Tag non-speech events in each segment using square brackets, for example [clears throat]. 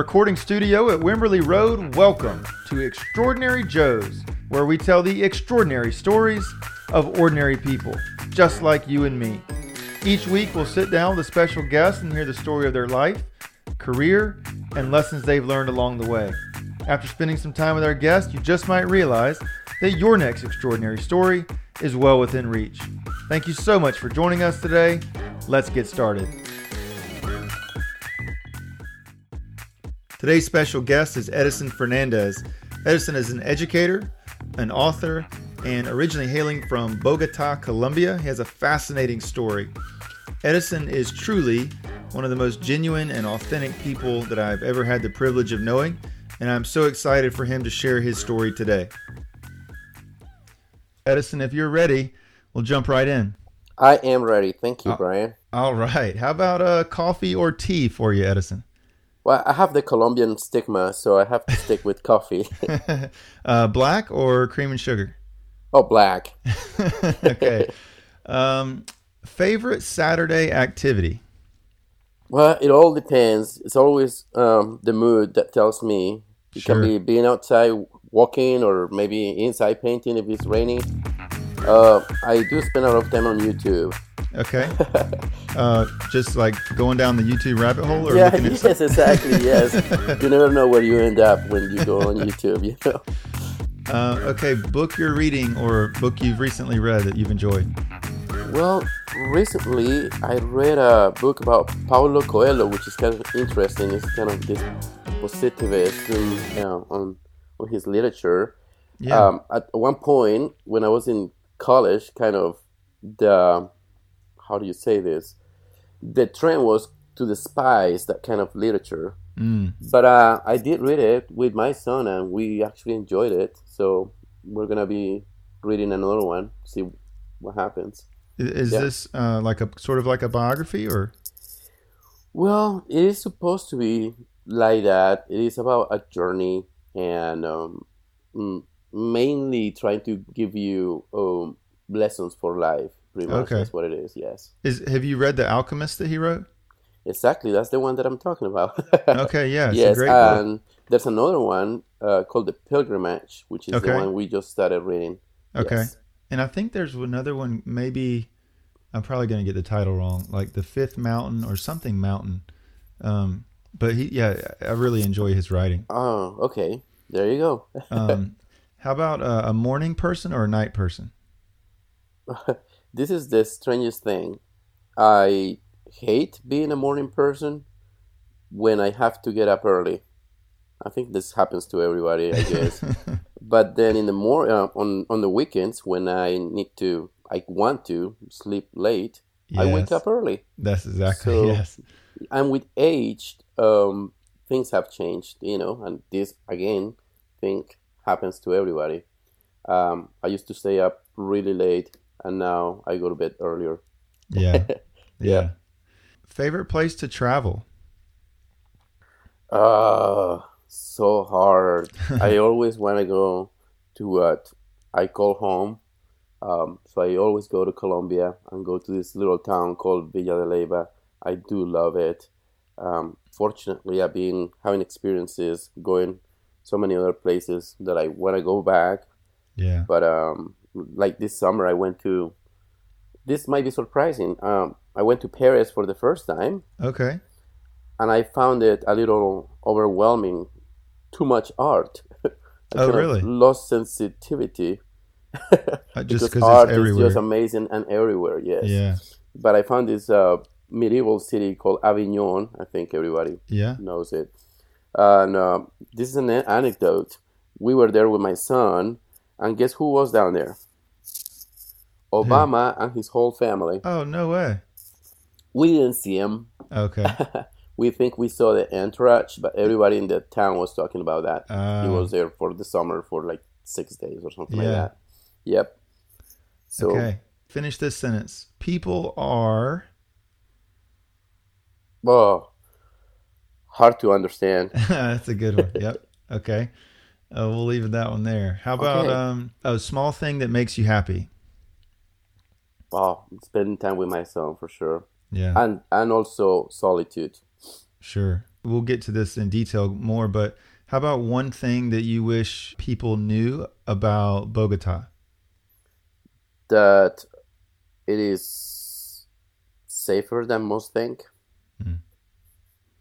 recording studio at Wimberley Road, welcome to Extraordinary Joe's, where we tell the extraordinary stories of ordinary people, just like you and me. Each week, we'll sit down with a special guest and hear the story of their life, career, and lessons they've learned along the way. After spending some time with our guest, you just might realize that your next extraordinary story is well within reach. Thank you so much for joining us today. Let's get started. Today's special guest is Edison Fernandez. Edison is an educator, an author, and originally hailing from Bogota, Colombia. He has a fascinating story. Edison is truly one of the most genuine and authentic people that I've ever had the privilege of knowing, and I'm so excited for him to share his story today. Edison, if you're ready, we'll jump right in. I am ready. Thank you, Brian. All right. How about uh, coffee or tea for you, Edison? Well, I have the Colombian stigma, so I have to stick with coffee. [laughs] uh, black or cream and sugar? oh, black. [laughs] okay. Um, favorite Saturday activity? Well, it all depends. It's always um, the mood that tells me. It Sure. can be being outside walking or maybe inside painting if it's raining. Uh, I do spend a lot of time on YouTube. Okay. Uh, just like going down the YouTube rabbit hole or yeah, looking at [laughs] yes, exactly. Yes, [laughs] you never know where you end up when you go on YouTube. You know. Uh, okay, book you're reading or book you've recently read that you've enjoyed. Well, recently I read a book about Paulo Coelho, which is kind of interesting. It's kind of this positivist in, you know, on on his literature. Yeah. Um, at one point, when I was in college, kind of the how do you say this? The trend was to despise that kind of literature. Mm. But uh, I did read it with my son, and we actually enjoyed it. So we're gonna be reading another one, see what happens. Is Yeah. this uh, like a sort of like a biography or? Well, it is supposed to be like that. It is about a journey and um, mainly trying to give you um, lessons for life. Pretty much Okay. that's what it is. Yes, Is have you read The Alchemist that he wrote? exactly. That's the one that I'm talking about. [laughs] Okay, yeah, yes, a great book. and there's another one uh, called The Pilgrimage, which is Okay. the one we just started reading. Okay. Yes. And I think there's another one. Maybe I'm probably going to get the title wrong, like the Fifth Mountain or something Mountain. Um, but he, yeah, I really enjoy his writing. Oh, okay. There you go. Um, [laughs] how about uh, a morning person or a night person? [laughs] this is the strangest thing. I hate being a morning person when I have to get up early. I think this happens to everybody, I guess. [laughs] but then in the more uh, on on the weekends when I need to, I want to sleep late. I wake up early. That's exactly So- yes. And with age, um, things have changed, you know. And this again, think happens to everybody. Um, I used to stay up really late, and now I go to bed earlier. Yeah, [laughs] yeah. Yeah. Favorite place to travel? Ah, so hard. [laughs] I always want to go to what I call home. Um, so I always go to Colombia and go to this little town called Villa de Leyva. I do love it. Um, fortunately, I've been having experiences going so many other places that I want to go back. Yeah. But um, like this summer, I went to. This might be surprising. Um, I went to Paris for the first time Okay. and I found it a little overwhelming. Too much art. [laughs] Oh, really? Lost sensitivity. [laughs] Uh, just because 'cause art it's is just amazing and everywhere. Yes. Yeah. But I found this uh, medieval city called Avignon. I think everybody Yeah. knows it. And uh, this is an anecdote. We were there with my son, and guess who was down there? Obama and his whole family. Oh no way. We didn't see him. Okay. [laughs] we think we saw the entourage, but everybody in the town was talking about that. he Uh, was there for the summer for like six days or something like Yeah. that. Yep. So okay. Finish this sentence. People are. oh, hard to understand. [laughs] That's a good one. Yep. Okay. Uh, we'll leave that one there. How about Okay. um, a small thing that makes you happy? Wow, spending time with myself for sure, Yeah. and and also solitude. Sure. we'll get to this in detail more, but how about one thing that you wish people knew about Bogota? That it is safer than most think. Mm.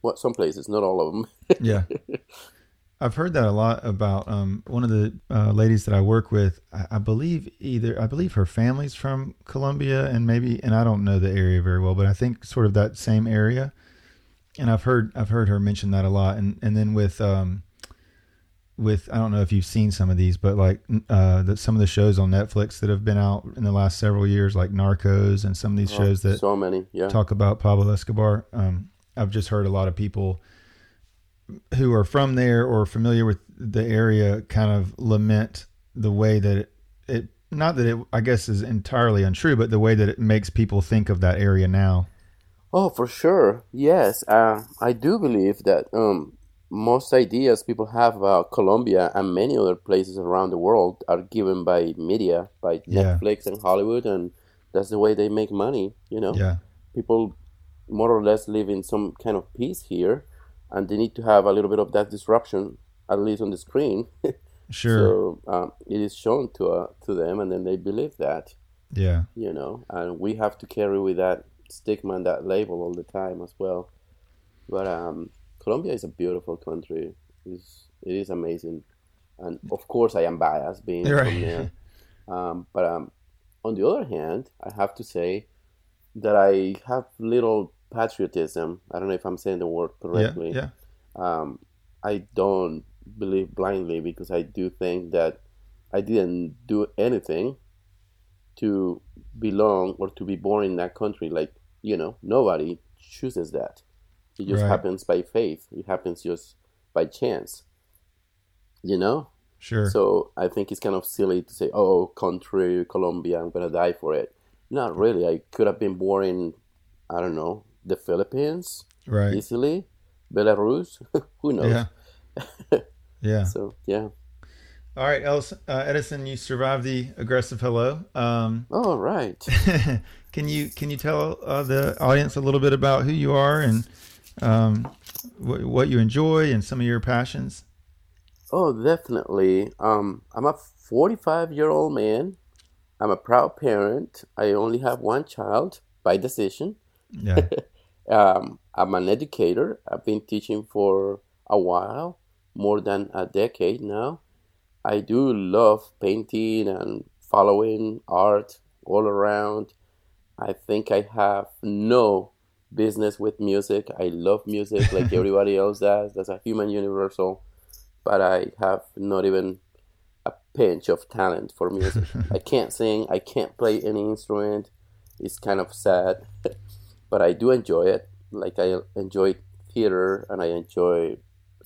Well, some places, not all of them. yeah. [laughs] I've heard that a lot about um, one of the uh, ladies that I work with. I, I, believe either I believe her family's from Colombia, and maybe and I don't know the area very well, but I think sort of that same area. And I've heard I've heard her mention that a lot. And and then with um, with I don't know if you've seen some of these, but like uh, the, some of the shows on Netflix that have been out in the last several years, like Narcos, and some of these oh, shows that so many yeah talk about Pablo Escobar. Um, I've just heard a lot of people who are from there or familiar with the area kind of lament the way that it, it not that it I guess is entirely untrue, but the way that it makes people think of that area now. Oh, for sure. Yes, uh, I do believe that um, most ideas people have about Colombia and many other places around the world are given by media, by yeah. Netflix and Hollywood, and that's the way they make money. You know, yeah. people more or less live in some kind of peace here and they need to have a little bit of that disruption at least on the screen. [laughs] sure. So um, it is shown to uh, to them, and then they believe that. Yeah. You know, and we have to carry with that stigma and that label all the time as well. But um, Colombia is a beautiful country. It's, it is amazing, and of course I am biased being right. from there. [laughs] Um, but um, on the other hand, I have to say that I have little patriotism. I don't know if I'm saying the word correctly. Yeah. yeah. Um, I don't believe blindly because I do think that I didn't do anything to belong or to be born in that country. Like, you know, nobody chooses that. It just right. happens by faith. It happens just by chance. You know? Sure. So I think it's kind of silly to say, oh, country, Colombia, I'm going to die for it. Not really. I could have been born in, I don't know, the Philippines, right? Easily, Belarus. [laughs] Who knows? Yeah. [laughs] yeah. So yeah. All right, Ellison, uh, Edison, you survived the aggressive hello. Um, oh, right. [laughs] can you can you tell uh, the audience a little bit about who you are and um, wh- what you enjoy and some of your passions? Oh, definitely. Um, I'm a 45 year old man. I'm a proud parent. I only have one child by decision. Yeah. [laughs] um, I'm an educator. I've been teaching for a while, more than a decade now. I do love painting and following art all around. I think I have no business with music. I love music [laughs] like everybody else does. That's a human universal. But I have not even a pinch of talent for music. [laughs] I can't sing. I can't play any instrument. It's kind of sad. But I do enjoy it. Like I enjoy theater and I enjoy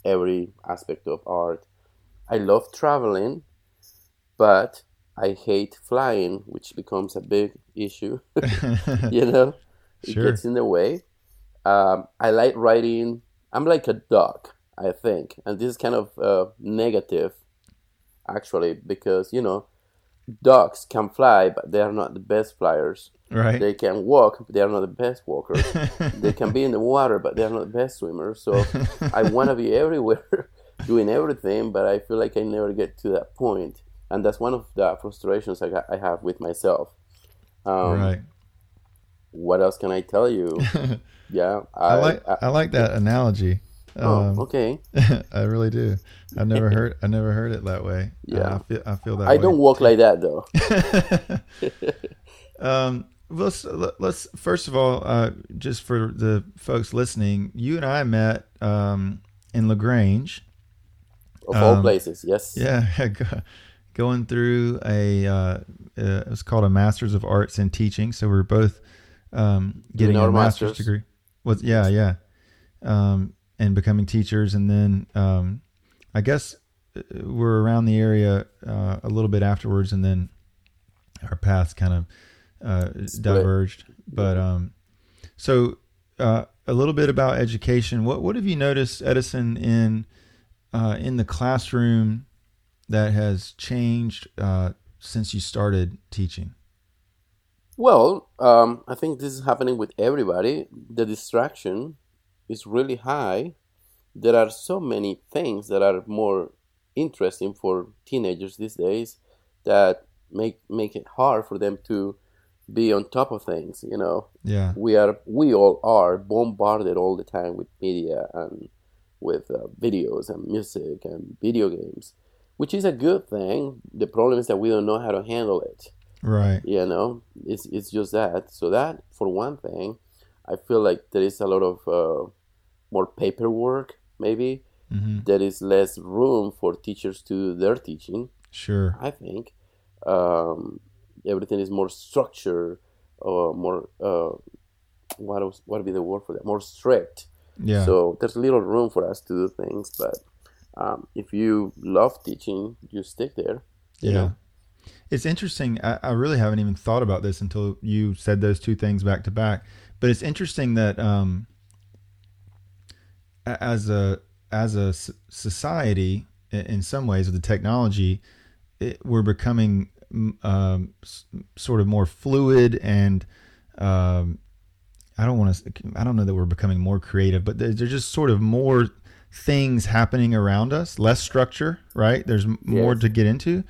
every aspect of art. I love traveling, but I hate flying, which becomes a big issue. [laughs] [laughs] you know, it sure. gets in the way. Um, I like writing. I'm like a dog, I think, and this is kind of uh, negative, actually, because you know, dogs can fly, but they are not the best flyers. Right. They can walk, but they are not the best walkers. [laughs] they can be in the water, but they are not the best swimmers. So I want to be everywhere, [laughs] doing everything, but I feel like I never get to that point. And that's one of the frustrations I, I have with myself. Um, right. What else can I tell you? [laughs] yeah, I, I like I, I, like that analogy. Oh, um, okay. [laughs] I really do. I never [laughs] heard I never heard it that way. Yeah, I feel I feel that. I way. don't walk like that though. [laughs] um, let's let's first of all, uh, just for the folks listening, you and I met um, in LaGrange. Of all um, places, yes. Yeah, going through a uh, uh, it was called a Masters of Arts in Teaching. So we are both um, getting a master's, master's, degree. Was yeah, yeah, um, and becoming teachers, and then um, I guess uh, we're around the area uh, a little bit afterwards, and then our paths kind of uh, diverged. But um, so uh, a little bit about education. What what have you noticed, Edison, in uh, in the classroom that has changed uh, since you started teaching? Well, um, I think this is happening with everybody. The distraction is really high. there are so many things that are more interesting for teenagers these days that make make it hard for them to be on top of things you know Yeah. we are we all are bombarded all the time with media and with uh, videos and music and video games which is a good thing the problem is that we don't know how to handle it Right. you know it's it's just that so that for one thing i feel like there is a lot of uh, more paperwork maybe hmm there is less room for teachers to do their teaching Sure. i think um, everything is more structured or more uh, what was, what would be the word for that more strict Yeah. so there's little room for us to do things but um, if you love teaching you stick there you yeah. know? It's interesting. I, I really haven't even thought about this until you said those two things back to back. But it's interesting that um, as a as a society, in some ways, with the technology, it, we're becoming um, sort of more fluid and um, I don't want to. I don't know that we're becoming more creative, but there's, there's just sort of more things happening around us, less structure, right? There's more Yes. to get into.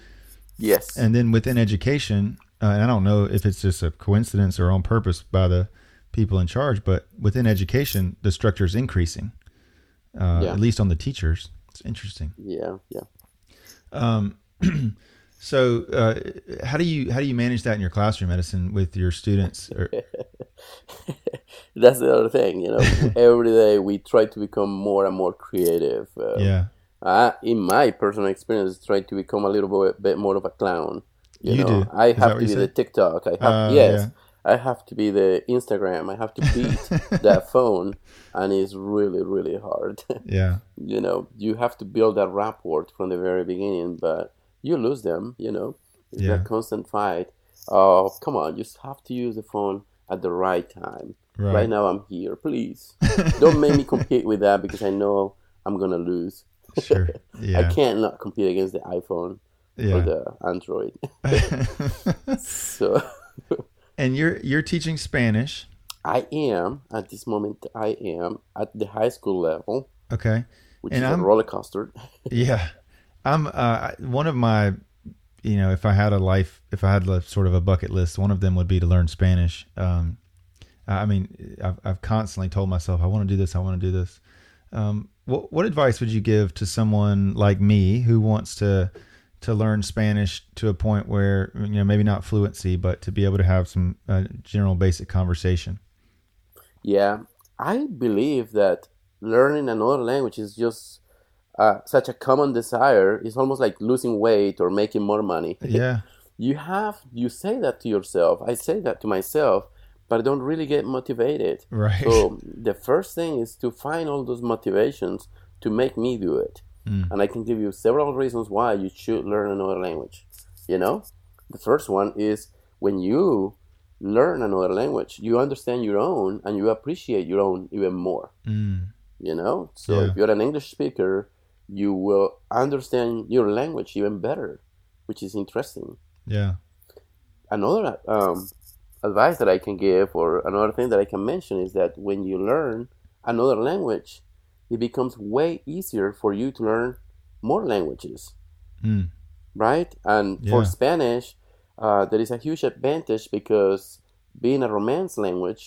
yes And then within education, uh, and I don't know if it's just a coincidence or on purpose by the people in charge, but within education, the structure is increasing, uh, Yeah. at least on the teachers. It's interesting. yeah yeah Um, [clears throat] so, uh, how do you how do you manage that in your classroom, Edison, with your students? Or, [laughs] that's the other thing you know [laughs] every day we try to become more and more creative uh, yeah, I, in my personal experience try to become a little bit, bit more of a clown you, You know do? i Is have to be the said? tiktok i have Uh, yes yeah. I have to be the instagram. I have to beat [laughs] that phone and it's really really hard. [laughs] Yeah, you know you have to build that rapport from the very beginning but you lose them you know? It's Yeah. that constant fight oh come on you have to use the phone at the right time. Right. right. now i'm here please. [laughs] Don't make me compete with that because i know i'm gonna lose. Sure. Yeah. i can't not compete against the iphone or the android. So and you're you're teaching Spanish, i am at this moment i am at the high school level okay? which And is I'm- a roller coaster [laughs] Yeah, I'm uh, one of my, you know, if I had a life, if I had a, sort of a bucket list, one of them would be to learn Spanish. Um, I mean, I've, I've constantly told myself I want to do this, I want to do this. Um, what what advice would you give to someone like me who wants to to learn Spanish to a point where you know maybe not fluency, but to be able to have some uh, general basic conversation? Yeah, I believe that learning another language is just uh, such a common desire. It's almost like losing weight or making more money. Yeah, [laughs] You have, you say that to yourself. I say that to myself, but I don't really get motivated. right. So the first thing is to find all those motivations to make me do it. Mm. And I can give you several reasons why you should learn another language. You know, the first one is when you learn another language, you understand your own and you appreciate your own even more. Mm. You know, so Yeah. if you're an English speaker, you will understand your language even better, which is interesting Yeah. another um, advice that I can give, or another thing that I can mention, is that when you learn another language, it becomes way easier for you to learn more languages, Mm. right? And for Spanish, uh, there is a huge advantage because being a Romance language,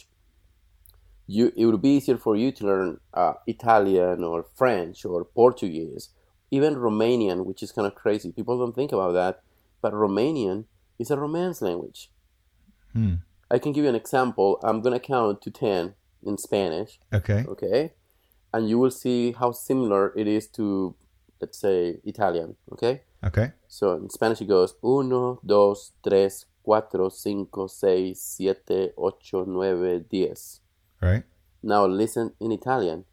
you it would be easier for you to learn uh, Italian or French or Portuguese, even Romanian, which is kind of crazy. People don't think about that, but Romanian is a Romance language. Hmm. I can give you an example. I'm gonna count to ten in Spanish, Okay. okay, and you will see how similar it is to, let's say, Italian, okay. Okay. So in Spanish it goes uno, dos, tres, cuatro, cinco, seis, siete, ocho, nueve, diez. Right. Now listen in Italian.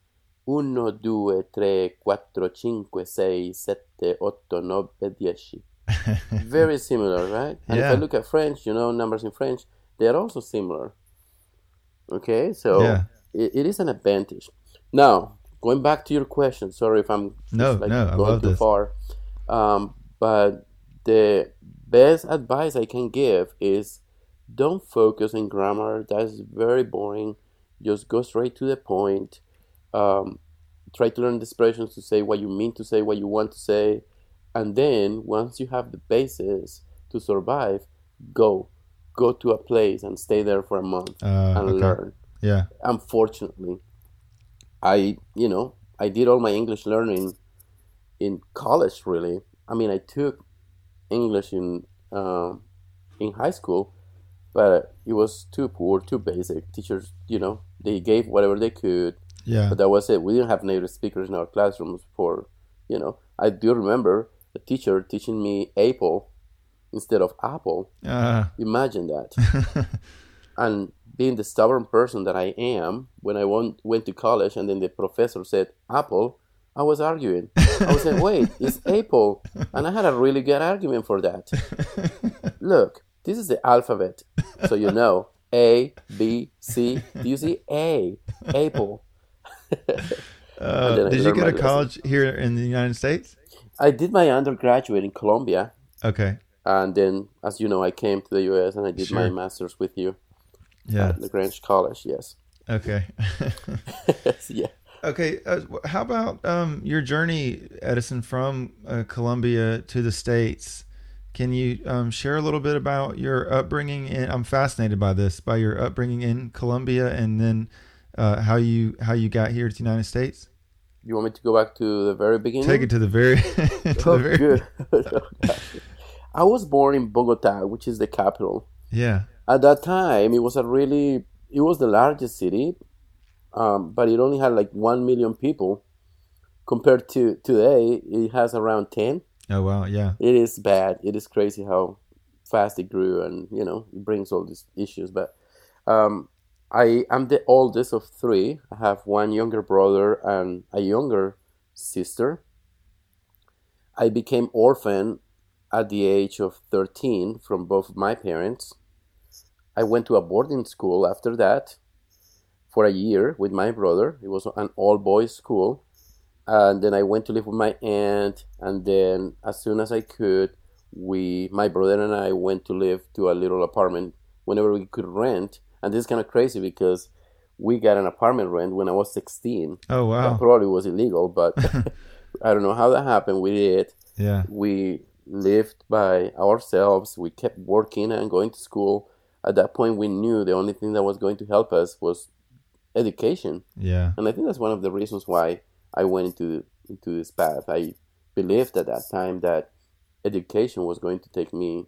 Uno, due, tre, quattro, cinque, sei, sette, otto, nove, dieci. [laughs] Very similar, right? And if I look at French, you know, numbers in French, they're also similar. Okay, so Yeah. it, it is an advantage. Now, going back to your question, sorry if I'm No, like, no, going too this. far. Um, but the best advice I can give is don't focus in grammar. That's very boring. Just go straight to the point. Um, try to learn the expressions to say what you mean to say, what you want to say, and then once you have the basis to survive, go, go to a place and stay there for a month Uh, and okay. learn. Yeah. Unfortunately, I you know I did all my English learning in college. Really, I mean I took English in um, in high school, but it was too poor, too basic. Teachers, you know, they gave whatever they could, Yeah. but that was it. We didn't have native speakers in our classrooms for, you know. I do remember a teacher teaching me Apple instead of Apple. Uh, Imagine that. [laughs] and being the stubborn person that I am, when I went, went to college and then the professor said Apple, I was arguing. I was saying, wait, [laughs] it's Apple. And I had a really good argument for that. Look, this is the alphabet. So you know A, B, C. Do you see A? Apple. [laughs] uh, did you go to lesson. college here in the United States? I did my undergraduate in Colombia. Okay. And then, as you know, I came to the US and I did my master's with you Yeah. at LaGrange College. Yes. Okay. [laughs] [laughs] yeah. okay. Uh, how about um, your journey, Edison, from uh, Colombia to the States? Can you um, share a little bit about your upbringing? In, I'm fascinated by this, by your upbringing in Colombia, and then uh, how you how you got here to the United States. You want me to go back to the very beginning? Take it to the very, [laughs] to Oh, the very good. I was born in Bogota, which is the capital. yeah, At that time, it was a really, it was the largest city, um, but it only had like 1 million people. Compared to today, it has around 10. oh wow, yeah, It is bad. It is crazy how fast it grew and, you know, it brings all these issues. But um, I am the oldest of three. I have one younger brother and a younger sister. I became orphan at the age of 13 from both my parents. I went to a boarding school after that for a year with my brother. It was an all boys school. And then I went to live with my aunt. And then, as soon as I could, we, my brother and I, went to live to a little apartment whenever we could rent. And this is kind of crazy because we got an apartment rent when I was 16. oh That wow, probably was illegal, but [laughs] I don't know how that happened. We did. yeah, We lived by ourselves. We kept working and going to school. At that point, we knew the only thing that was going to help us was education, yeah, and I think that's one of the reasons why I went into into this path. I believed at that time that education was going to take me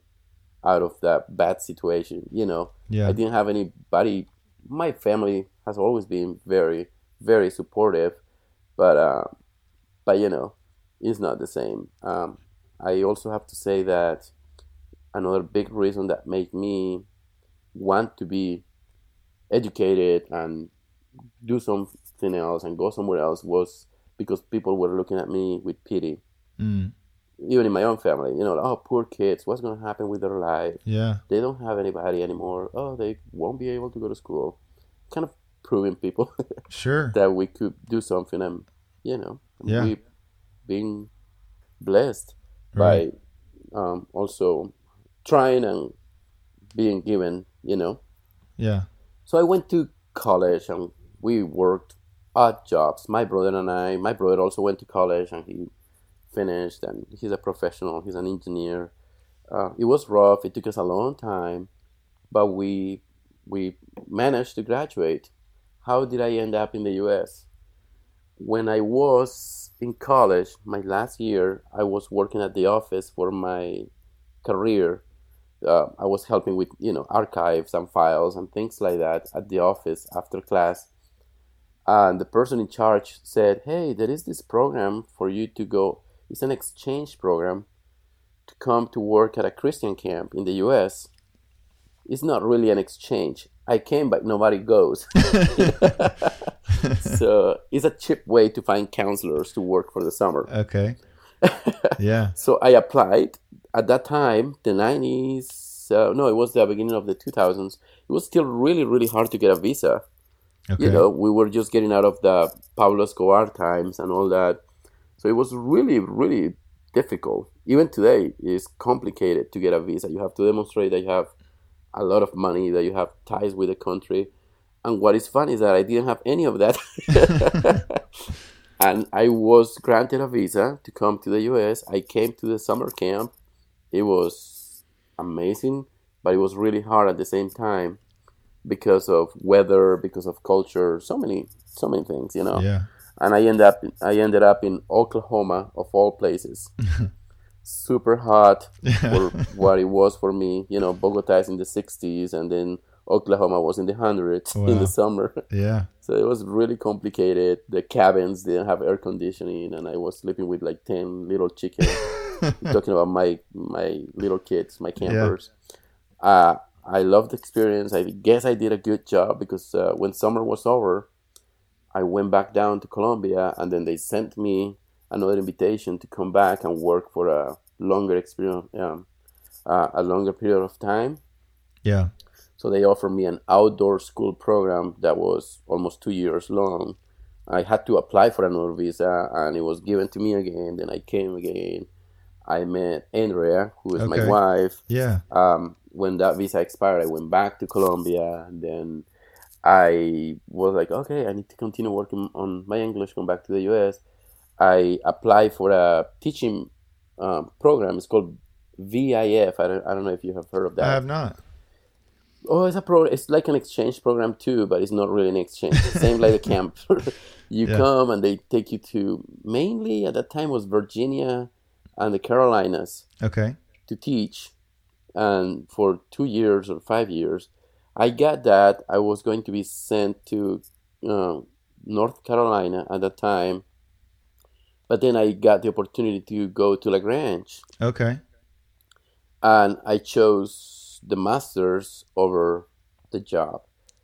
out of that bad situation. You know, yeah, I didn't have anybody. My family has always been very, very supportive, but uh, but you know, it's not the same. Um, I also have to say that another big reason that made me want to be educated and do something else and go somewhere else was because people were looking at me with pity, mm, even in my own family. You know, oh, poor kids, what's going to happen with their life? yeah, they don't have anybody anymore. Oh, they won't be able to go to school. Kind of proving people [laughs] sure, that we could do something, and you know, Yeah. we being blessed Right. by um, also trying and being given. You know, yeah, so I went to college and we worked odd jobs. My brother and I. My brother also went to college and he finished, and he's a professional. He's an engineer. Uh, it was rough. It took us a long time, but we we managed to graduate. How did I end up in the U.S.? When I was in college, my last year, I was working at the office for my career. Uh, I was helping with you know archives and files and things like that at the office after class. And the person in charge said, "Hey, there is this program for you to go. It's an exchange program to come to work at a Christian camp in the U.S. It's not really an exchange. I came, but nobody goes. [laughs] [laughs] so it's a cheap way to find counselors to work for the summer. okay, yeah, [laughs] So I applied. At that time, the 90s, uh, no, it was the beginning of the 2000s. It was still really, really hard to get a visa. okay, You know, we were just getting out of the Pablo Escobar times and all that. So it was really, really difficult. Even today, it's complicated to get a visa. You have to demonstrate that you have a lot of money, that you have ties with the country. And what is fun is that I didn't have any of that. [laughs] [laughs] and I was granted a visa to come to the US. I came to the summer camp. It was amazing, but it was really hard at the same time because of weather, because of culture, so many so many things, you know. Yeah. And I ended up I ended up in Oklahoma of all places. [laughs] Super hot [laughs] for what it was for me. You know, Bogota is in the 60s, and then Oklahoma was in the hundreds in the summer. [laughs] Yeah. So it was really complicated. The cabins didn't have air conditioning, and I was sleeping with like ten little chickens. [laughs] talking about my my little kids, my campers. Uh, I loved the experience. I guess I did a good job because uh, when summer was over, I went back down to Colombia, and then they sent me another invitation to come back and work for a longer experience, um, uh, a longer period of time. Yeah. So they offered me an outdoor school program that was almost two years long. I had to apply for another visa, and it was given to me again. Then I came again. I met Andrea, who is Okay. my wife. Yeah. Um, when that visa expired, I went back to Colombia, and then I was like, okay, I need to continue working on my English, come back to the US. I applied for a teaching um, program. It's called VIF. I don't, I don't know if you have heard of that. I have not. Oh, it's a pro. It's like an exchange program too, but it's not really an exchange. Same like a [laughs] camp. [laughs] you Yeah. come and they take you to mainly at that time was Virginia and the Carolinas Okay. to teach, and for two years or five years, I got that. I was going to be sent to uh, North Carolina at that time, but then I got the opportunity to go to LaGrange, Okay. and I chose the masters over the job.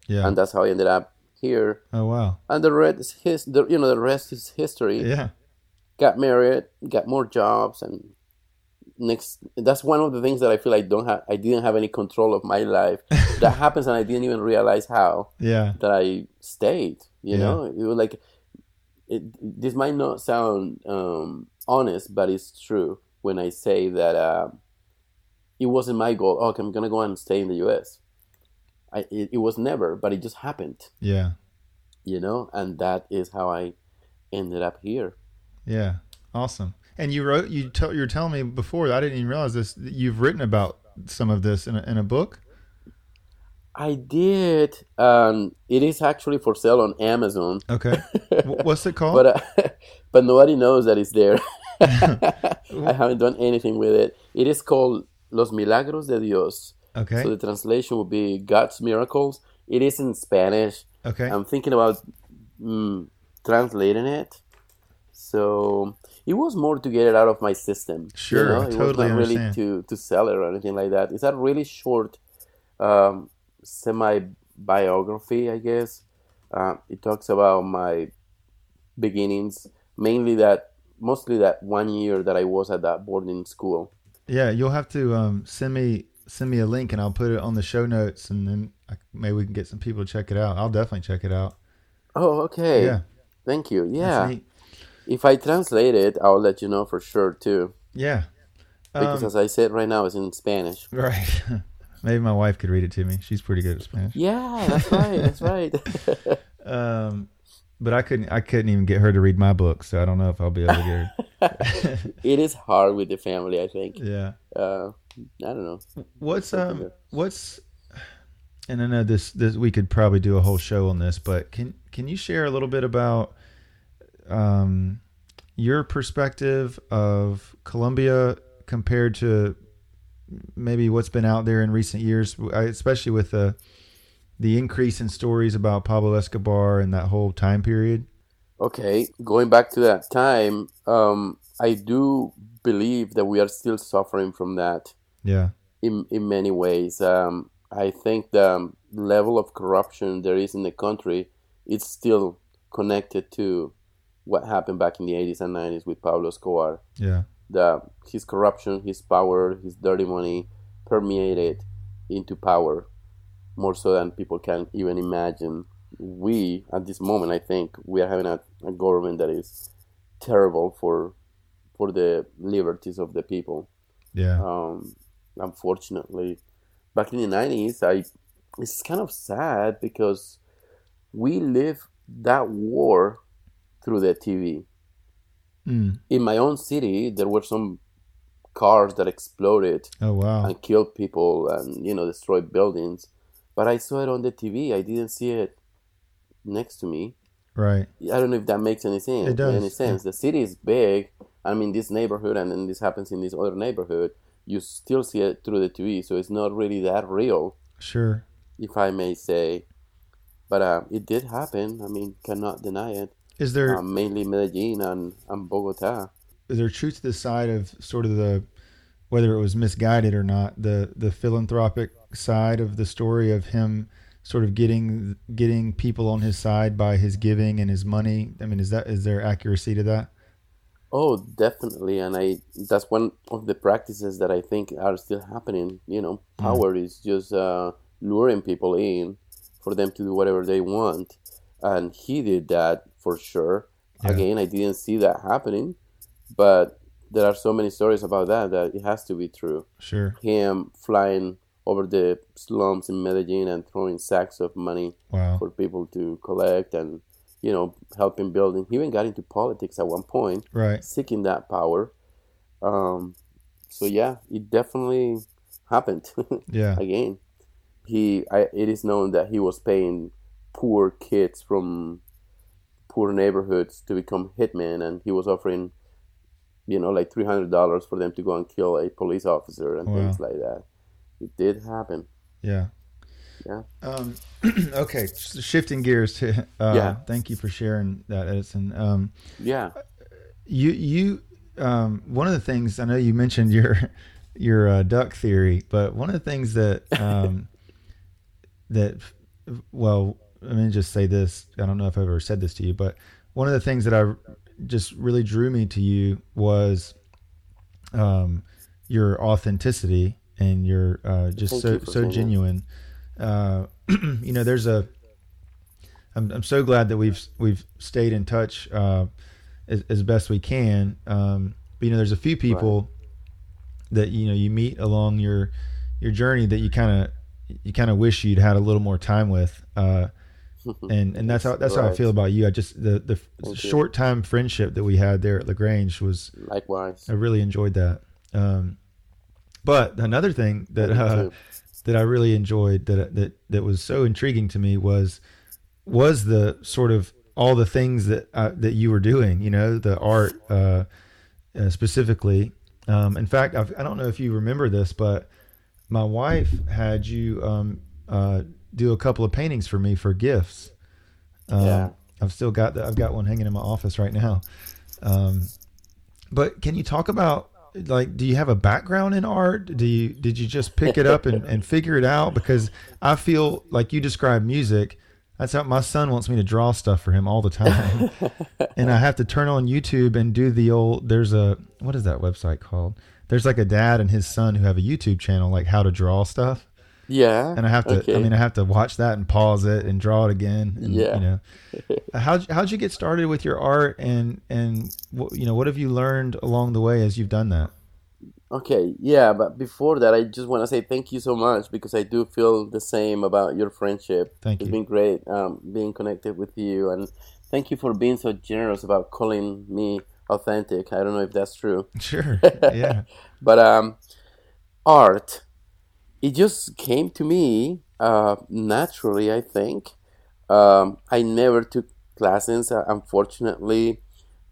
Yeah. and that's how I ended up here. oh wow. And the rest is his, the, you know, the rest is history. Yeah. Got married, got more jobs, and next. That's one of the things that I feel I don't have. I didn't have any control of my life. [laughs] that happens, and I didn't even realize how Yeah. that I stayed. You Yeah. know, it was like it, this might not sound um, honest, but it's true when I say that um, it wasn't my goal. Oh, okay, I'm gonna go and stay in the U.S. I, it, it was never, but it just happened Yeah. you know and that is how i ended up here Yeah. Awesome. And you wrote you tell you were telling me before I didn't even realize this that you've written about some of this in a, in a book. i did um it is actually for sale on amazon Okay. [laughs] What's it called? but uh, [laughs] but nobody knows that it's there [laughs] i haven't done anything with it it is called los milagros de dios okay. so the translation would be god's miracles it is in spanish okay. i'm thinking about mm, translating it so it was more to get it out of my system. Sure, you know? It was totally not really to to sell it or anything like that. It's a really short, um, semi biography, I guess. Uh, it talks about my beginnings, mainly that mostly that one year that I was at that boarding school. Yeah, you'll have to um, send me send me a link and I'll put it on the show notes and then I, maybe we can get some people to check it out. I'll definitely check it out. Oh, okay. Yeah. Thank you. Yeah. If I translate it, I'll let you know for sure too. Yeah. Because Um, as I said right now, it's in Spanish. [laughs] right. [laughs] maybe my wife could read it to me. She's pretty good at Spanish. Yeah, that's right. That's right. [laughs] Um, but I couldn't I couldn't even get her to read my book, so I don't know if I'll be able to get her. [laughs] [laughs] it is hard with the family, I think. yeah. Uh, I don't know. What's um what's and I know this this we could probably do a whole show on this, but can can you share a little bit about um your perspective of Colombia compared to maybe what's been out there in recent years, especially with the the increase in stories about Pablo Escobar and that whole time period? Okay, going back to that time, um, I do believe that we are still suffering from that Yeah. in, in many ways. Um, I think the level of corruption there is in the country is still connected to what happened back in the 80s and 90s with Pablo Escobar. Yeah. the his corruption, his power, his dirty money permeated into power more so than people can even imagine. We at this moment, I think, we are having a, a government that is terrible for for the liberties of the people. Yeah. Um, unfortunately, back in the nineties, I it's kind of sad because we live that war through the TV. Mm. In my own city, there were some cars that exploded Oh wow. and killed people and you know destroyed buildings. But I saw it on the TV. I didn't see it next to me. right. I don't know if that makes any sense. It does, Any sense? The city is big. I mean, this neighborhood, and then this happens in this other neighborhood. You still see it through the TV, so it's not really that real, Sure. if I may say. But uh, it did happen. I mean, cannot deny it. Is there Um, mainly Medellin and, and Bogota. is there truth to the side of sort of the whether it was misguided or not the the philanthropic side of the story of him sort of getting getting people on his side by his giving and his money i mean is that is there accuracy to that Oh, definitely, and I that's one of the practices that I think are still happening. You know, power is just uh, luring people in for them to do whatever they want, and he did that for sure. Yeah. Again, I didn't see that happening, but there are so many stories about that that it has to be true. sure Him flying over the slums in Medellin and throwing sacks of money wow for people to collect and you know helping building. He even got into politics at one point right seeking that power. Um, so yeah, it definitely happened [laughs] yeah again. He, I, it is known that he was paying poor kids from poor neighborhoods to become hitmen, and he was offering, you know, like three hundred dollars for them to go and kill a police officer and Wow. things like that. It did happen. yeah Yeah. um [clears throat] okay shifting gears to uh [laughs] Yeah. thank you for sharing that edison um Yeah. you you um, one of the things I know you mentioned your [laughs] your uh, duck theory, but one of the things that um, [laughs] that well, let me just say this. I don't know if I've ever said this to you, but one of the things that I just really drew me to you was um, your authenticity and your uh, just Thank so so genuine. Uh, [clears throat] you know, there's a. I'm I'm so glad that we've we've stayed in touch uh, as, as best we can. Um, but you know, there's a few people that you know you meet along your your journey that you kind of you kind of wish you'd had a little more time with. Uh, [laughs] and and that's how that's how I feel about you. I just the the Thank you. short time friendship that we had there at LaGrange was Likewise. I really enjoyed that. Um, but another thing that uh, that I really enjoyed that that that was so intriguing to me was was the sort of all the things that uh, that you were doing. You know, the art uh, uh, specifically. Um, in fact, I've, I don't know if you remember this, but my wife had you um, uh, do a couple of paintings for me for gifts. Um, Yeah. I've still got that. I've got one hanging in my office right now. Um, but can you talk about like do you have a background in art do you did you just pick it up and, [laughs] and figure it out because i feel like you describe music that's how my son wants me to draw stuff for him all the time [laughs] and i have to turn on youtube and do the old there's a what is that website called there's like a dad and his son who have a youtube channel like how to draw stuff Yeah. and i have to okay. i mean i have to watch that and pause it and draw it again and, Yeah. you know [laughs] how'd, how'd you get started with your art and and what you know what have you learned along the way as you've done that Okay, yeah, but before that, I just want to say thank you so much because I do feel the same about your friendship. Thank It's you. been great um, being connected with you, and thank you for being so generous about calling me authentic. I don't know if that's true, Sure. [laughs] Yeah. but um, art, it just came to me uh, naturally. I think um, I never took classes, uh, unfortunately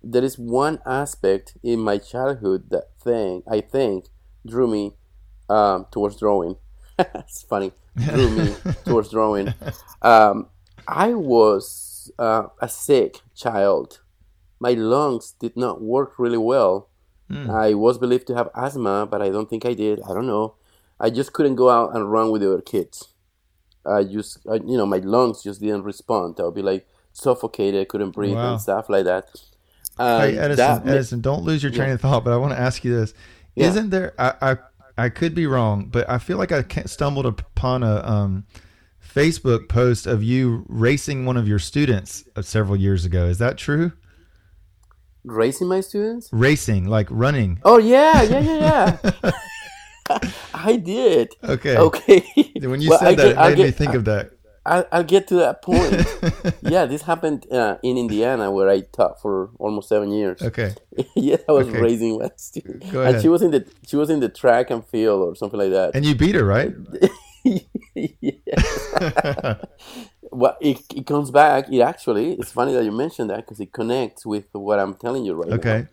there is one aspect in my childhood that thing I think drew me um, towards drawing. [laughs] it's funny, drew me [laughs] towards drawing. Um, I was uh, a sick child. My lungs did not work really well. Hmm. I was believed to have asthma, but I don't think I did. I don't know. I just couldn't go out and run with the other kids. I just, I, you know, my lungs just didn't respond. I would be like suffocated, couldn't breathe, Wow. and stuff like that. And Hey Edison, that Edison, don't lose your train of thought. But I want to ask you this: Yeah. not there? I, I I could be wrong, but I feel like I stumbled upon a um, Facebook post of you racing one of your students uh, several years ago. Is that true? Racing my students. Racing, like running. Oh yeah, yeah, yeah, yeah. [laughs] [laughs] I did. Okay. Okay. When you Well, said I that, get- it I made me get- think of that. I'll, I'll get to that point. [laughs] yeah, this happened uh, in Indiana where I taught for almost seven years. Okay. [laughs] yeah, I was Okay. raising student, Go and she was in the she was in the track and field or something like that. And you beat her, right? well, it, it comes back. It actually, it's funny that you mentioned that because it connects with what I'm telling you right now. okay.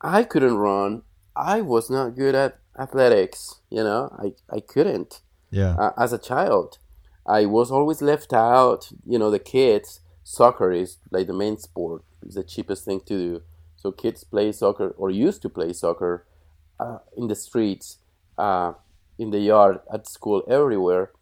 I couldn't run. I was not good at athletics. You know, I, I couldn't. Yeah. Uh, as a child, I was always left out. You know, the kids, soccer is like the main sport. It's the cheapest thing to do. So kids play soccer or used to play soccer uh, in the streets, uh, in the yard, at school, everywhere.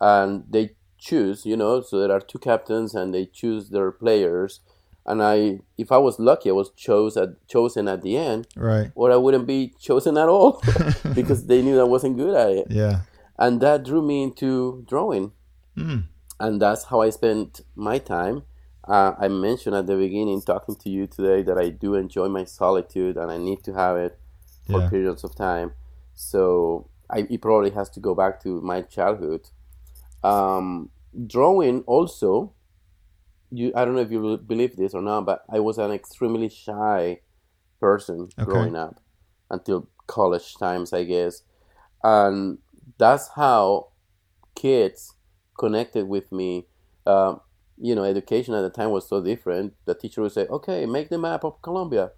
And they choose, you know, so there are two captains and they choose their players. And I, if I was lucky, I was chose at, chosen at the end, Right. or I wouldn't be chosen at all [laughs] [laughs] because they knew I wasn't good at it Yeah. and that drew me into drawing Mm. and that's how i spent my time uh, i mentioned at the beginning talking to you today that i do enjoy my solitude and i need to have it for Yeah. periods of time so I, it probably has to go back to my childhood um, drawing also you i don't know if you believe this or not but i was an extremely shy person Okay. growing up until college times i guess and that's how kids connected with me um, you know education at the time was so different the teacher would say okay make the map of colombia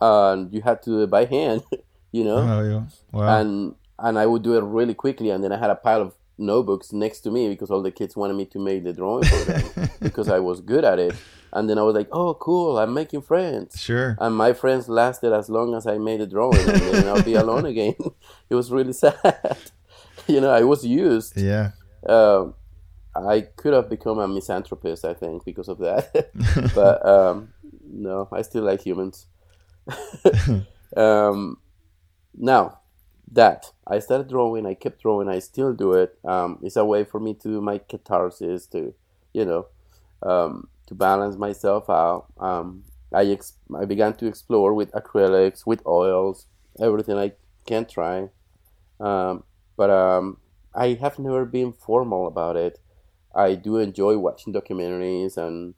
and you had to do it by hand [laughs] you know Oh, yeah. Wow. and and I would do it really quickly, and then I had a pile of notebooks next to me because all the kids wanted me to make the drawing for them [laughs] because I was good at it. And then I was like, "Oh, cool! I'm making friends." sure. And my friends lasted as long as I made the drawing, and then I'll be alone again. [laughs] it was really sad. [laughs] you know, I was used. Yeah. Um I could have become a misanthropist, I think, because of that. but um, no, I still like humans. um, now that I started drawing, I kept drawing. I still do it. Um, it's a way for me to do my catharsis, to you know, um, to balance myself out. Um, I ex- I began to explore with acrylics, with oils, everything I can try. Um, but um, I have never been formal about it. I do enjoy watching documentaries and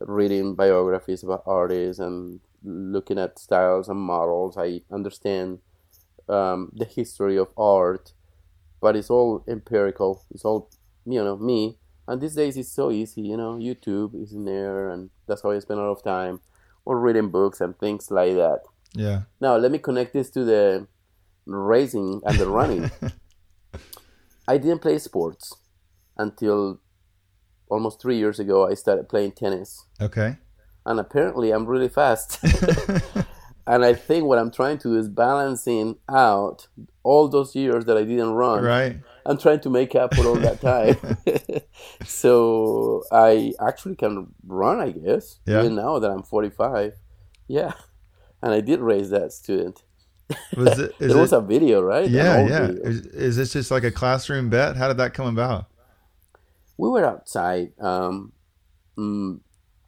reading biographies about artists and looking at styles and models. I understand um, the history of art, but it's all empirical. It's all you know me. And these days it's so easy. You know, YouTube is in there, and that's how I spend a lot of time, or reading books and things like that. Yeah. Now let me connect this to the racing and the running. [laughs] I didn't play sports until almost three years ago. I started playing tennis, Okay. and apparently I'm really fast. [laughs] [laughs] and I think what I'm trying to do is balancing out all those years that I didn't run. right. I'm trying to make up for all that time. [laughs] so I actually can run, I guess. Yeah. Even now that I'm 45. Yeah. And I did raise that student. Was it? [laughs] Is there was it a video, right? Yeah. Yeah. Is, is this just like a classroom bet? How did that come about? we were outside um, mm,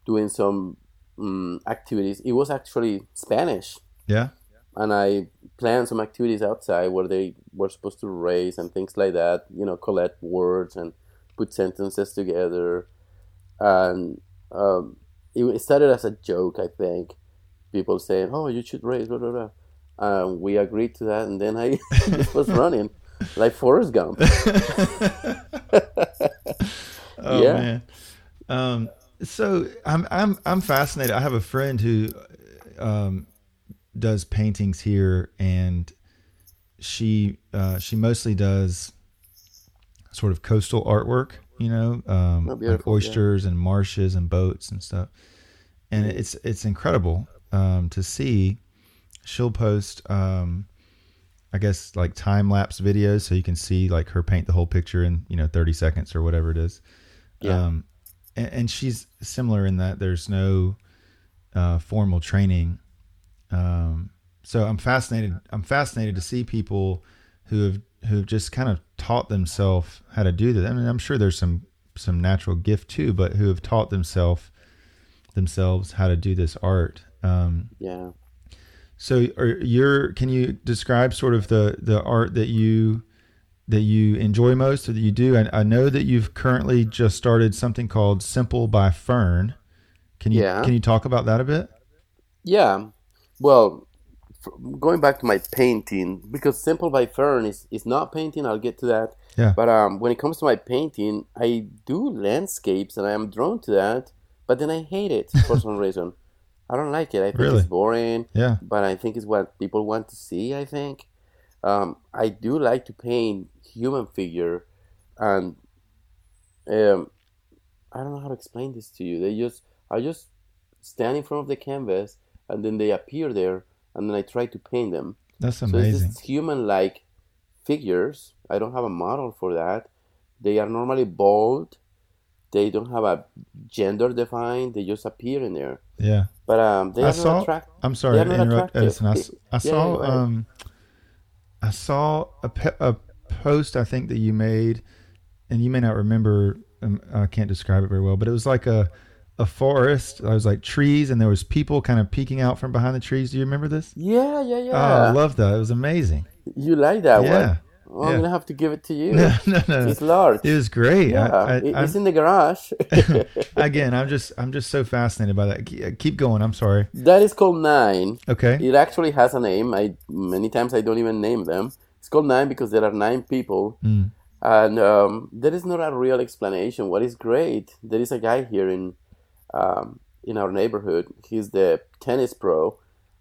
doing some mm, activities. It was actually Spanish, Yeah. and I planned some activities outside where they were supposed to race and things like that. You know, collect words and put sentences together, and um, it started as a joke. I think people saying, "Oh, you should race," blah blah blah. Um, we agreed to that, and then I [laughs] just was running like Forrest Gump. [laughs] [laughs] Oh Yeah. man. Um, so I'm I'm I'm fascinated. I have a friend who um, does paintings here, and she uh, she mostly does sort of coastal artwork. You know, um, Oh, like beautiful, yeah. oysters and marshes and boats and stuff. And it's it's incredible um, to see. She'll post. Um, I guess like time lapse videos, so you can see like her paint the whole picture in you know thirty seconds or whatever it is. Yeah. Um, and, and she's similar in that there's no uh, formal training. Um, so I'm fascinated. I'm fascinated to see people who have who have just kind of taught themselves how to do that. I mean, I'm sure there's some some natural gift too, but who have taught themselves themselves how to do this art. Um, Yeah. so, are your can you describe sort of the the art that you that you enjoy most or that you do? I, I know that you've currently just started something called Simple by Fern. Can you Yeah. can you talk about that a bit? Yeah. Well, going back to my painting, because Simple by Fern is, is not painting, I'll get to that. Yeah. But um, when it comes to my painting, I do landscapes and I am drawn to that, but then I hate it for [laughs] some reason. I don't like it. I think Really? it's boring, Yeah. but I think it's what people want to see, I think. Um, I do like to paint human figure and um, I don't know how to explain this to you. They just I just stand in front of the canvas and then they appear there and then I try to paint them. That's So it's amazing. just human like figures. I don't have a model for that. They are normally bold. They don't have a gender defined. They just appear in there. Yeah. But um, they I are saw. not attractive. I'm sorry to interrupt. Edison. I, I [laughs] Yeah, saw. um, I saw a, pe- a post I think that you made, and you may not remember. Um, I can't describe it very well, but it was like a a forest. There was like trees, and there was people kind of peeking out from behind the trees. Do you remember this? Yeah, yeah, yeah. Oh, I love that. It was amazing. you like that yeah. one? Well, yeah. I'm gonna have to give it to you. [laughs] No, no, no. It's large. It was great. yeah, I, I, it- I'm- it's in the garage. [laughs] again, I'm just I'm just so fascinated by that. Keep, keep going. I'm sorry. that is called nine. Okay. It actually has a name. I many times I don't even name them. It's called nine because there are nine people, Mm. and um, there is not a real explanation. What is great? There is a guy here in um, in our neighborhood. He's the tennis pro,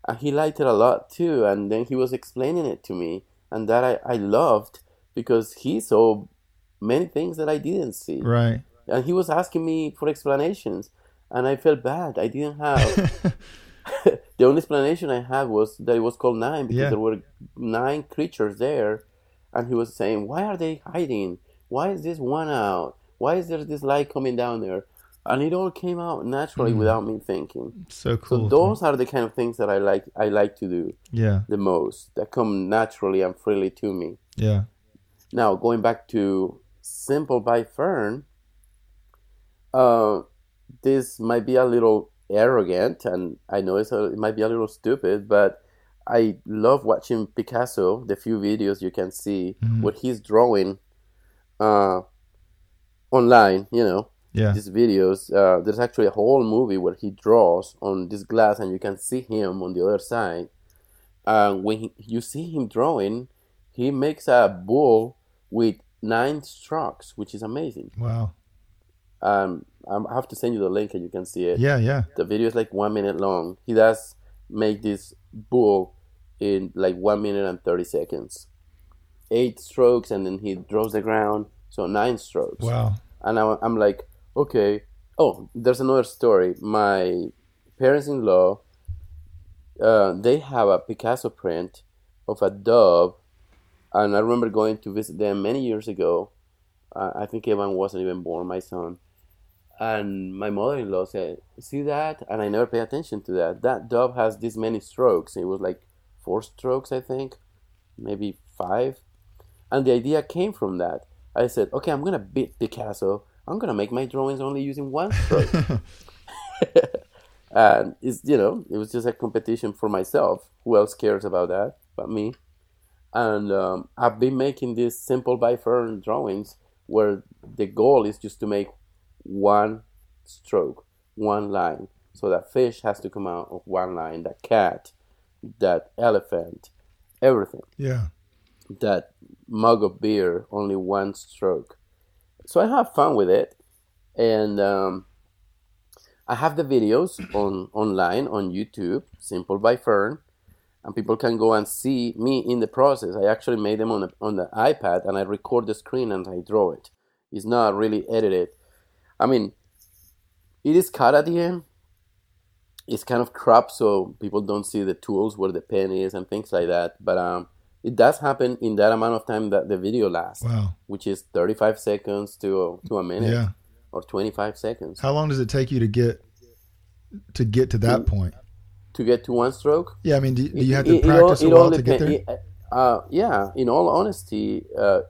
and he liked it a lot too. And then he was explaining it to me, and that I, I loved because he saw many things that I didn't see, Right. and he was asking me for explanations, and I felt bad. I didn't have. [laughs] [laughs] the only explanation I had was that it was called nine because Yeah. there were nine creatures there, and he was saying, "Why are they hiding? Why is this one out? Why is there this light coming down there?" And it all came out naturally Mm. without me thinking. so cool. So those are the kind of things that I like. I like to do yeah. the most. That come naturally and freely to me. Yeah. Now going back to Simple by Fern, uh, this might be a little arrogant, and I know it's a, it might be a little stupid, but I love watching Picasso. The few videos you can see Mhm. what he's drawing uh, online, you know, Yeah. these videos. Uh, there's actually a whole movie where he draws on this glass, and you can see him on the other side. And when he, you see him drawing, he makes a bull with nine strokes, which is amazing. Wow. Um, I'm- have to send you the link, and you can see it. Yeah. Yeah. The video is like one minute long. He does make this bull in like one minute and thirty seconds. Eight strokes, and then he draws the ground. So nine strokes Wow. and I, I'm like, okay. Oh, there's another story. My parents-in-law, uh, they have a Picasso print of a dove, and I remember going to visit them many years ago. Uh, I think Evan wasn't even born, my son. And my mother-in-law said, "See that?" And I never pay attention to that. That dove has this many strokes. It was like four strokes, I think, maybe five. And the idea came from that. I said, okay, I'm gonna beat Picasso. I'm gonna make my drawings only using one [laughs] stroke. [laughs] and it's you know, it was just a competition for myself. Who else cares about that but me? And um, I've been making these simple by fern drawings where the goal is just to make one stroke, one line. So that fish has to come out of one line. That cat, that elephant, everything yeah. that mug of beer only one stroke so i have fun with it. And um, i have the videos on online on youtube simple by fern. And people can go and see me in the process. I actually made them on the, on the ipad and i record the screen and i draw it. It's not really edited. I mean it is cut at the end. It's kind of cropped so people don't see the tools where the pen is and things like that. But um it does happen in that amount of time that the video lasts, Wow. which is 35 seconds to to a minute Yeah. or 25 seconds How long does it take you to get to get to that point? to get to one stroke. Yeah. I mean, do, do you have to It- it all- practice a while to get there? depen- Uh, yeah, in all honesty, uh,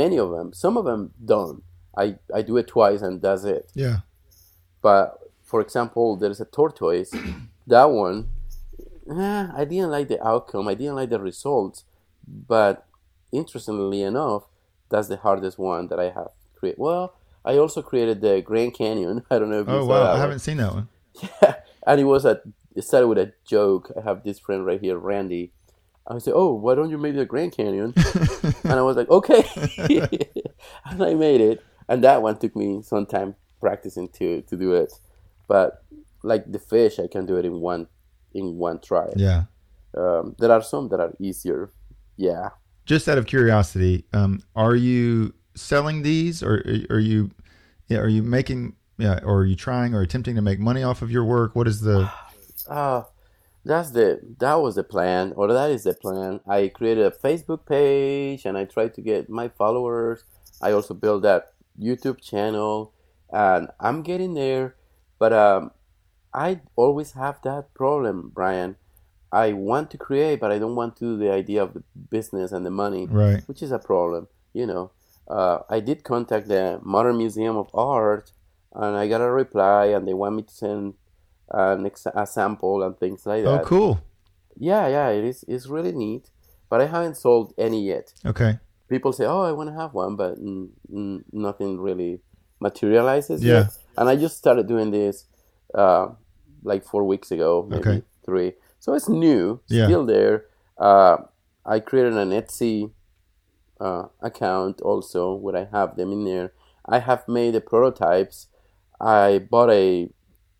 many of them, some of them don't. I, I do it twice and that's it. Yeah. But for example, there's a tortoise. [clears throat] that one, eh, I didn't like the outcome. I didn't like the results. But interestingly enough, that's the hardest one that I have created. Well, I also created the Grand Canyon. [laughs] I don't know if you Oh saw wow, that I haven't seen that one. Yeah, [laughs] and it was a. It started with a joke. I have this friend right here, Randy. I said, "Oh, why don't you make the Grand Canyon?" [laughs] and I was like, "Okay," and I made it. And that one took me some time practicing to to do it. But like the fish, I can do it in one in one try. Yeah. Um, there are some that are easier. Yeah. Just out of curiosity, um, are you selling these, or are you, yeah, are you making, yeah, or are you trying or attempting to make money off of your work? What is the? [sighs] Uh, that's the that was the plan, or that is the plan. I created a Facebook page and I tried to get my followers. I also built that YouTube channel, and I'm getting there. But um, I always have that problem, Brian. I want to create, but I don't want to do the idea of the business and the money, Right. which is a problem. You know, uh, I did contact the Modern Museum of Art, and I got a reply, and they want me to send an ex- a sample and things like that. Oh, cool. Yeah, yeah, it is. It's really neat, but I haven't sold any yet. Okay. People say, "Oh, I want to have one," but mm, mm, nothing really materializes Yeah. yet. And I just started doing this uh, like four weeks ago, maybe Okay. three. So it's new, Yeah. still there. Uh, I created an Etsy uh, account also where I have them in there. I have made the prototypes. I bought a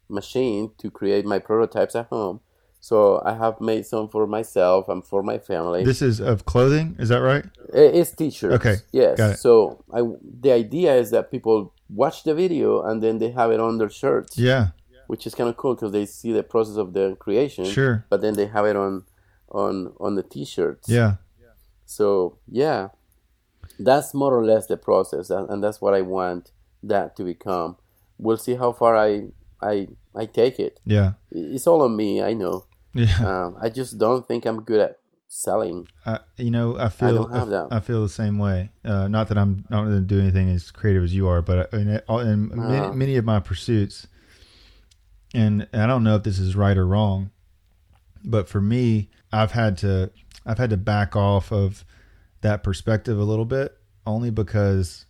machine to create my prototypes at home. So I have made some for myself and for my family. This is of clothing. Is that right? It's t-shirts. Okay, Yes. So I, the idea is that people watch the video and then they have it on their shirts, Yeah. Which is kind of cool because they see the process of the creation. Sure. But then they have it on, on on the t-shirts. Yeah. So yeah, that's more or less the process, and, and that's what I want that to become. We'll see how far I I I take it. Yeah. It's all on me. I know. Yeah. [laughs] Um, I just don't think I'm good at selling. I, you know, I feel don't have that. I feel the same way. Uh, not that I'm not going to do anything as creative as you are, but in, in many, Uh-huh. many of my pursuits, and I don't know if this is right or wrong, but for me, I've had to I've had to back off of that perspective a little bit, only because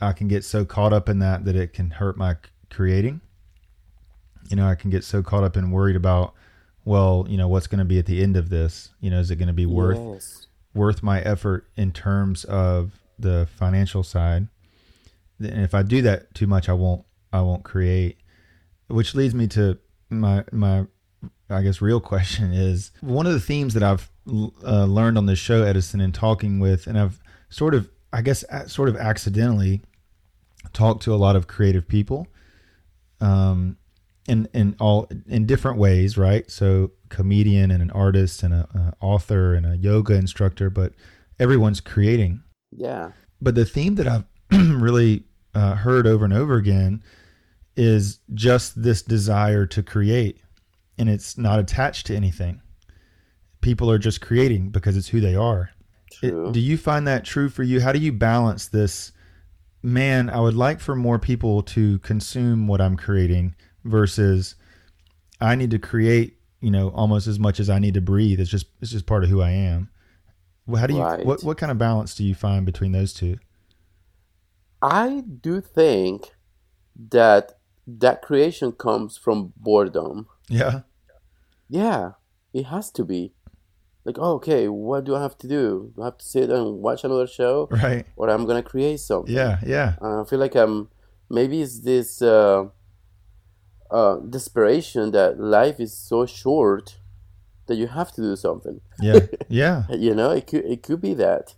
I can get so caught up in that that it can hurt my creating. You know, I can get so caught up and worried about, well, you know, what's going to be at the end of this? You know, is it going to be worth Yes. worth my effort in terms of the financial side. And if I do that too much, I won't I won't create. Which leads me to my my I guess real question is one of the themes that I've uh, learned on this show, Edison, and talking with, and I've sort of I guess sort of accidentally talked to a lot of creative people, um, in in all in different ways, right? So comedian and an artist and a, a author and a yoga instructor, but everyone's creating. Yeah. But the theme that I've [clears throat] really uh, heard over and over again is just this desire to create, and it's not attached to anything. People are just creating because it's who they are. It- do you find that true for you? How do you balance this? Man, I would like for more people to consume what I'm creating versus I need to create, you know, almost as much as I need to breathe. It's just it's just part of who I am. Well, how do you Right. what what kind of balance do you find between those two? I do think that that creation comes from boredom. Yeah. Yeah, it has to be. Like, oh, okay, what do I have to do? Do I have to sit and watch another show, Right. or I'm gonna create something? Yeah, yeah. Uh, I feel like I'm. Maybe it's this uh, uh, desperation that life is so short that you have to do something. Yeah. [laughs] Yeah. You know, it could it could be that.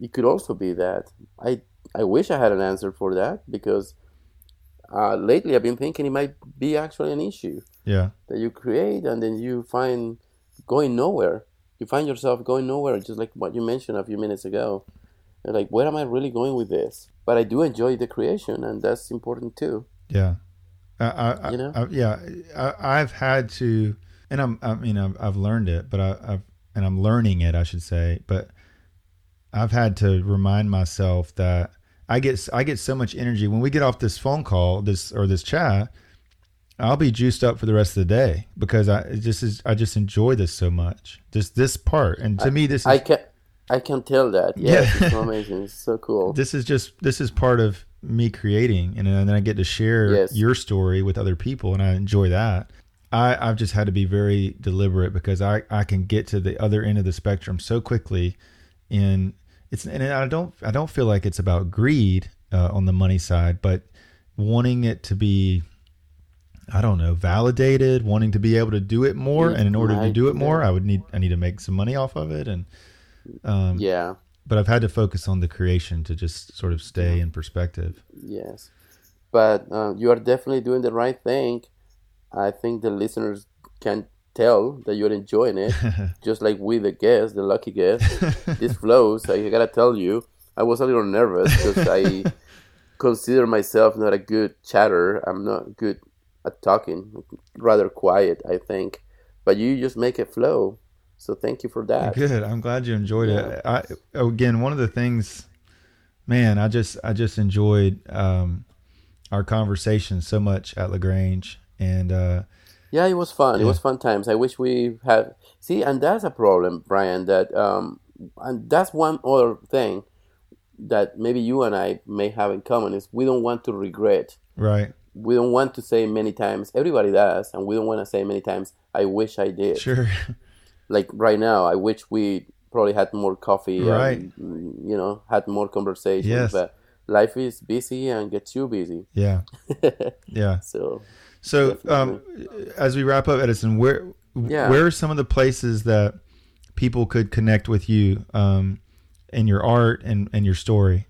It could also be that. I I wish I had an answer for that because uh, lately I've been thinking it might be actually an issue Yeah. that you create and then you find going nowhere. You find yourself going nowhere, just like what you mentioned a few minutes ago. Like, where am I really going with this? But I do enjoy the creation, and that's important too. Yeah. I, I, You know? I, yeah, I, I've had to, and I'm, I mean, I've, I've learned it, but I, I've, and I'm learning it, I should say, but I've had to remind myself that I get, I get so much energy when we get off this phone call, this or this chat. I'll be juiced up for the rest of the day because I just is, I just enjoy this so much. Just this part, and to me, this is I can, I can tell that. Yes, yeah. it's so [laughs] amazing. It's so cool. This is just this is part of me creating, and then I get to share yes. your story with other people, and I enjoy that. I, I've just had to be very deliberate because I, I can get to the other end of the spectrum so quickly, and it's and I don't I don't feel like it's about greed uh, on the money side, but wanting it to be I don't know, validated, wanting to be able to do it more, and in order to do it more, I would need I need to make some money off of it, and um, yeah. But I've had to focus on the creation to just sort of stay in perspective. Yes, but uh, you are definitely doing the right thing. I think the listeners can tell that you're enjoying it, [laughs] just like we, the guests, the lucky guests. this [laughs] flows. I gotta tell you, I was a little nervous because I [laughs] consider myself not a good chatter. I'm not good at talking, rather quiet, I think. But you just make it flow. So thank you for that. Good. I'm glad you enjoyed yeah. it. I again, one of the things, man, I just I just enjoyed um, our conversation so much at LaGrange, and uh, yeah, it was fun. Yeah. It was fun times. I wish we had see, and that's a problem, Brian. That um, and that's one other thing that maybe you and I may have in common is we don't want to regret. Right we don't want to say many times everybody does and we don't want to say many times i wish i did sure [laughs] like right now i wish we probably had more coffee right and, you know had more conversations yes. but life is busy and gets you busy yeah [laughs] yeah so so um, as we wrap up edison where yeah. where are some of the places that people could connect with you um, in your art and, and your story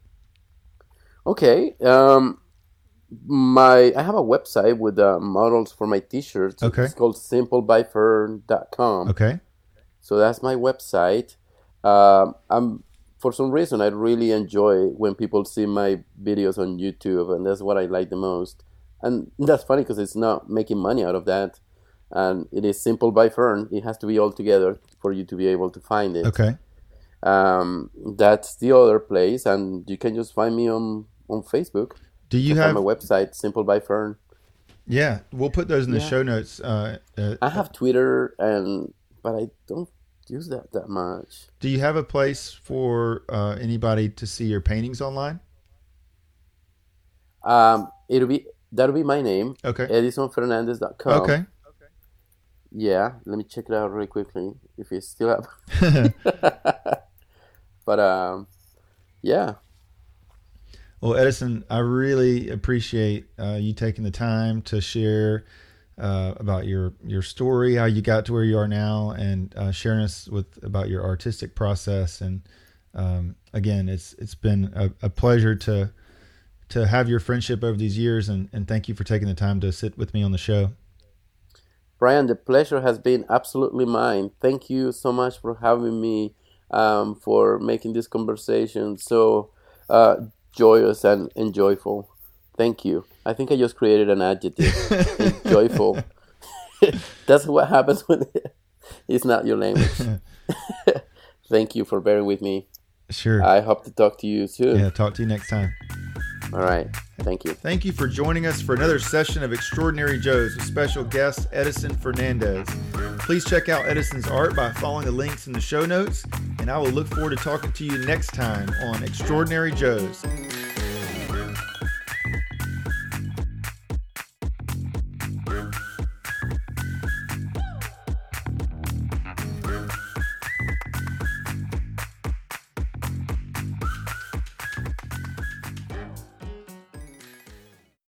okay um, my I have a website with uh, models for my t-shirts. Okay. It's called simplebyfern.com. Okay. So that's my website. Um, I'm for some reason I really enjoy when people see my videos on YouTube, and that's what I like the most. And that's funny because it's not making money out of that, and it is simple by Fern. It has to be all together for you to be able to find it. Okay. Um, that's the other place, and you can just find me on on Facebook. Do you have a website, Simple by Fern? Yeah, we'll put those in the yeah. show notes. Uh, uh, I have Twitter, and but I don't use that that much. Do you have a place for uh, anybody to see your paintings online? Um, it'll be that'll be my name. Okay. EdisonFernandez.com. Okay. Yeah, let me check it out really quickly if it's still up. [laughs] but um, yeah, well, Edison, I really appreciate uh, you taking the time to share uh, about your your story, how you got to where you are now, and uh, sharing us with about your artistic process. And um, again, it's it's been a, a, pleasure to to have your friendship over these years, and, and thank you for taking the time to sit with me on the show. Brian, the pleasure has been absolutely mine. Thank you so much for having me, um, for making this conversation so uh, joyous and, and joyful. Thank you. I think I just created an adjective. [laughs] joyful. [laughs] That's what happens when [laughs] it's not your language. Thank you for bearing with me. Sure. I hope to talk to you soon. Yeah, talk to you next time. All right. Thank you. Thank you for joining us for another session of Extraordinary Joes with special guest Edison Fernandez. Please check out Edison's art by following the links in the show notes, and I will look forward to talking to you next time on Extraordinary Joes.